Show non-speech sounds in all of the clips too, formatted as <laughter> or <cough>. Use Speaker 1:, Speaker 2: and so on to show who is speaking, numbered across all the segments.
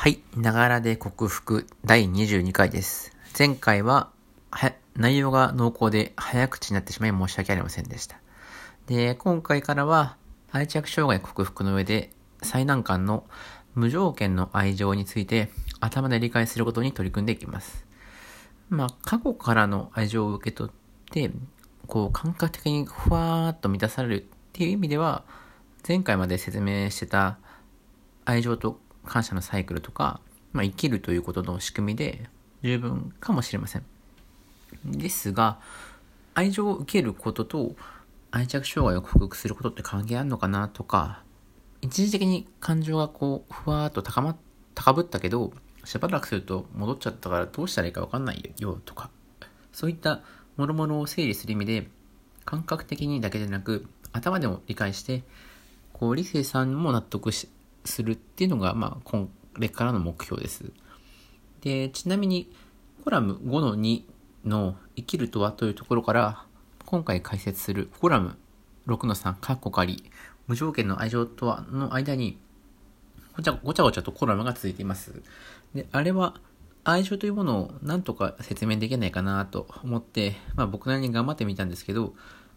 Speaker 1: はい。ながらで克服第22回です。前回は、は、内容が濃厚で早口になってしまい申し訳ありませんでした。で、今回からは、愛着障害克服の上で、最難関の無条件の愛情について頭で理解することに取り組んでいきます。まあ、過去からの愛情を受け取って、こう、感覚的にふわーっと満たされるっていう意味では、前回まで説明してた愛情と感謝のサイクルとか、まあ、生きるということの仕組みで十分かもしれません。ですが、愛情を受けることと愛着障害を克服することって関係あるのかなとか、一時的に感情がこう、ふわっと高ま、高ぶったけど、しばらくすると戻っちゃったからどうしたらいいかわかんないよとか、そういった諸々を整理する意味で、感覚的にだけでなく、頭でも理解して、こう、理性さんも納得しするっていうのが、まあ、これからの目標です。で、ちなみに、コラム5の2の生きるとはというところから、今回解説するコラム6の3、カッコ仮、無条件の愛情とはの間に、ごちゃごちゃごちゃとコラムが続いています。で、あれは、愛情というものを何とか説明できないかなと思って、まあ僕なりに頑張ってみたんですけど、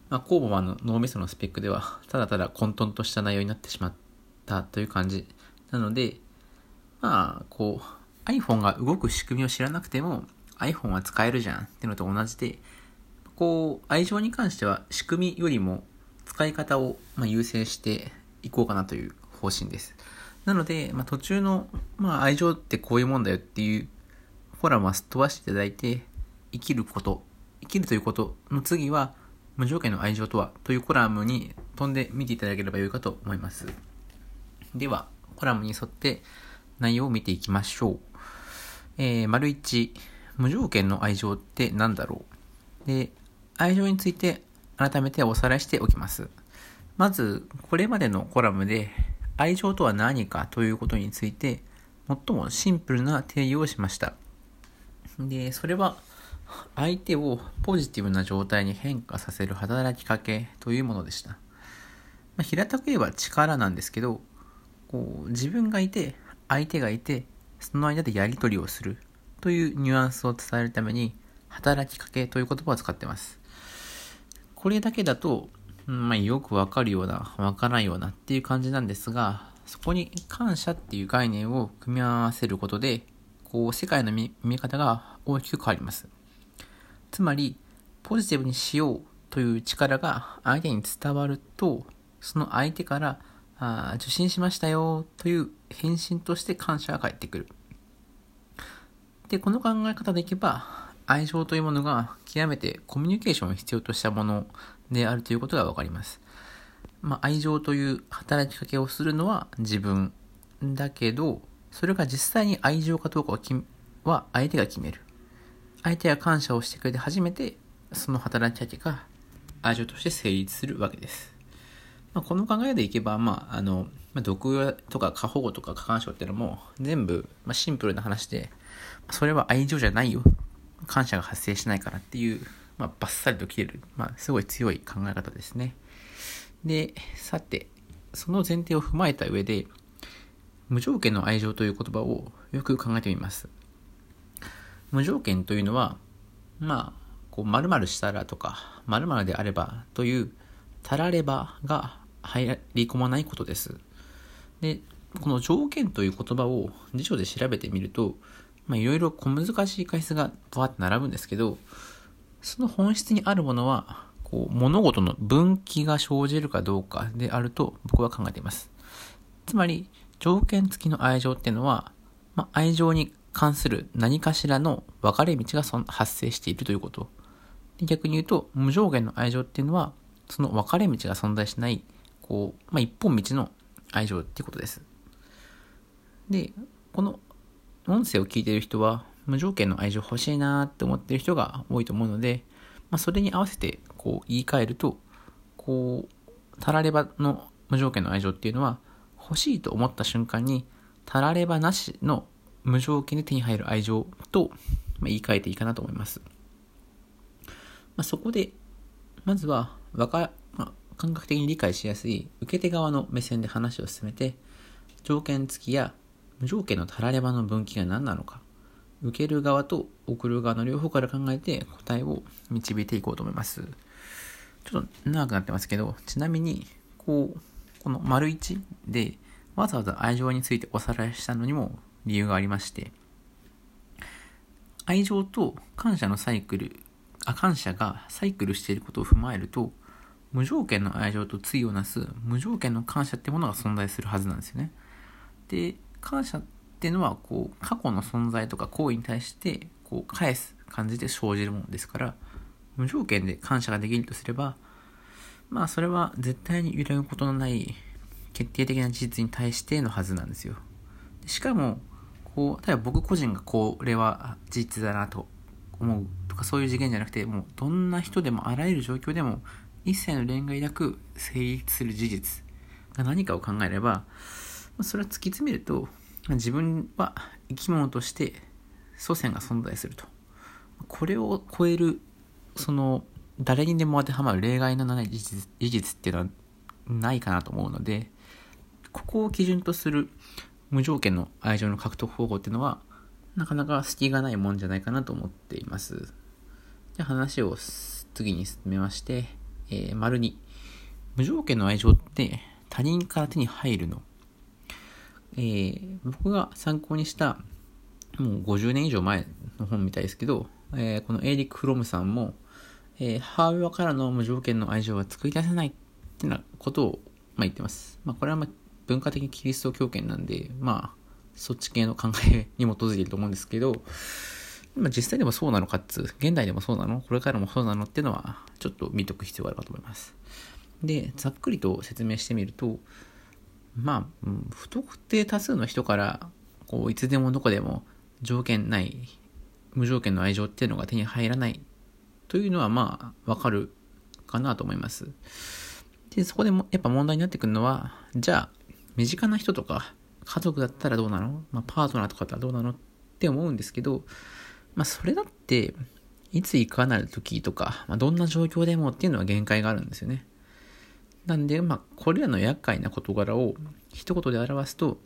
Speaker 1: まあ、コーボマンの脳みそのスペックでは、ただただ混沌とした内容になってしまってたという感じ。なので、まあ、こう、iPhone が動く仕組みを知らなくても、iPhone は使えるじゃんっていうのと同じで、こう、愛情に関しては仕組みよりも使い方をま優先していこうかなという方針です。なので、まあ、途中の、まあ、愛情ってこういうもんだよっていうフォラムはすっ飛ばしていただいて、生きること、生きるということの次は、無条件の愛情とはというコラムに飛んで見ていただければよいかと思います。では、コラムに沿って内容を見ていきましょう。えー、丸1、無条件の愛情って何だろう？で、愛情について改めておさらいしておきます。まず、これまでのコラムで、愛情とは何かということについて、最もシンプルな定義をしました。で、それは、相手をポジティブな状態に変化させる働きかけというものでした。まあ、平たく言えば力なんですけど、こう自分がいて、相手がいて、その間でやり取りをするというニュアンスを伝えるために、働きかけという言葉を使ってます。これだけだと、まあ、よくわかるような、わからないようなっていう感じなんですが、そこに感謝っていう概念を組み合わせることで、こう、世界の見見方が大きく変わります。つまり、ポジティブにしようという力が相手に伝わると、その相手から、あ受信しましたよという返信として感謝が返ってくる。で、この考え方でいけば、愛情というものが極めてコミュニケーションを必要としたものであるということがわかります。まあ、愛情という働きかけをするのは自分だけど、それが実際に愛情かどうかは相手が決める。相手が感謝をしてくれて初めて、その働きかけが愛情として成立するわけです。まあ、この考えでいけば、まあ、あの、まあ、毒とか過保護とか過干渉ってのも全部、まあ、シンプルな話で、それは愛情じゃないよ。感謝が発生しないからっていう、まあ、バッサリと切れる、まあ、すごい強い考え方ですね。で、さて、その前提を踏まえた上で、無条件の愛情という言葉をよく考えてみます。無条件というのは、まあ、こう、〇〇したらとか、〇〇であればという、たらればが入り込まないことです。で、この条件という言葉を辞書で調べてみると、まあ、いろいろ小難しい回数がバーって並ぶんですけど、その本質にあるものは、こう、物事の分岐が生じるかどうかであると僕は考えています。つまり、条件付きの愛情っていうのは、まあ、愛情に関する何かしらの分かれ道が発生しているということ。逆に言うと、無条件の愛情っていうのは、その分かれ道が存在しない、こう、まあ、一本道の愛情っていうことです。で、この音声を聞いてる人は、無条件の愛情欲しいなって思ってる人が多いと思うので、まあ、それに合わせて、こう、言い換えると、こう、たらればの無条件の愛情っていうのは、欲しいと思った瞬間に、たらればなしの無条件で手に入る愛情と、まあ、言い換えていいかなと思います。まあ、そこで、まずは、わか、まあ、感覚的に理解しやすい受け手側の目線で話を進めて、条件付きや無条件のたらればの分岐が何なのか、受ける側と送る側の両方から考えて答えを導いていこうと思います。ちょっと長くなってますけど、ちなみに、こう、この丸1でわざわざ愛情についておさらいしたのにも理由がありまして、愛情と感謝のサイクル、あ、感謝がサイクルしていることを踏まえると、無条件の愛情と対をなす無条件の感謝ってものが存在するはずなんですよね。で、感謝っていうのは、こう、過去の存在とか行為に対して、こう、返す感じで生じるものですから、無条件で感謝ができるとすれば、まあ、それは絶対に揺らぐことのない決定的な事実に対してのはずなんですよ。しかも、こう、例えば僕個人がこれは事実だなと思うとかそういう事件じゃなくて、もうどんな人でもあらゆる状況でも一切の恋愛なく成立する事実が何かを考えれば、それは突き詰めると、自分は生き物として祖先が存在すると。これを超える、その、誰にでも当てはまる例外のない事実事実っていうのはないかなと思うので、ここを基準とする無条件の愛情の獲得方法っていうのは、なかなか隙がないもんじゃないかなと思っています。じゃあ話を次に進めまして、えー、丸2。無条件の愛情って他人から手に入るの。えー、僕が参考にした、もう50年以上前の本みたいですけど、えー、このエイリック・フロムさんも、えー、母親からの無条件の愛情は作り出せないってなことを、まあ、言ってます。まあ、これはまあ文化的キリスト教圏なんで、まあ、そっち系の考えに基づいていると思うんですけど、まあ、実際でもそうなのかっつ、現代でもそうなの？これからもそうなのっていうのは、ちょっと見とく必要があるかと思います。で、ざっくりと説明してみると、まあ、不特定多数の人から、こう、いつでもどこでも条件ない、無条件の愛情っていうのが手に入らないというのは、まあ、わかるかなと思います。で、そこでも、やっぱ問題になってくるのは、じゃあ、身近な人とか、家族だったらどうなの？まあ、パートナーとかだったらどうなの？って思うんですけど、まあ、それだって、いついかなる時とか、まあ、どんな状況でもっていうのは限界があるんですよね。なんで、まあ、これらの厄介な事柄を一言で表すと、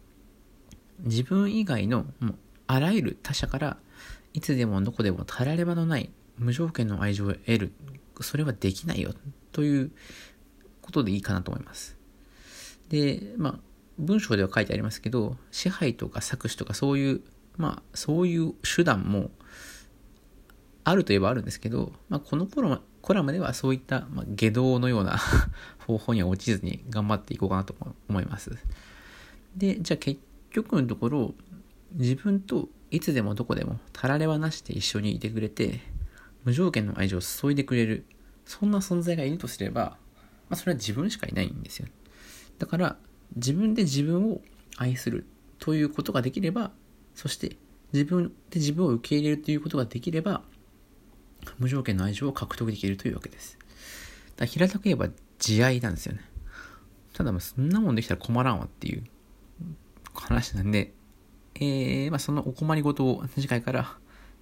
Speaker 1: 自分以外のもうあらゆる他者からいつでもどこでもたらればのない無条件の愛情を得る。それはできないよ。ということでいいかなと思います。で、まあ、文章では書いてありますけど、支配とか搾取とかそういう、まあ、そういう手段もあるといえばあるんですけど、まあ、この頃コラムではそういった、まあ、下道のような <laughs> 方法には落ちずに頑張っていこうかなと思います。で、じゃあ結局のところ、自分といつでもどこでもたられはなしで一緒にいてくれて、無条件の愛情を注いでくれる、そんな存在がいるとすれば、まあ、それは自分しかいないんですよ。だから、自分で自分を愛するということができれば、そして自分で自分を受け入れるということができれば、無条件の愛情を獲得できるというわけです。だ平たく言えば慈愛なんですよね。ただ、そんなもんできたら困らんわっていう話なんで、えー、まあ、そのお困りごとを次回から、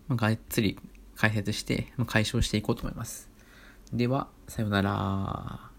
Speaker 1: まあ、がっつり解説して、まあ、解消していこうと思います。では、さようなら。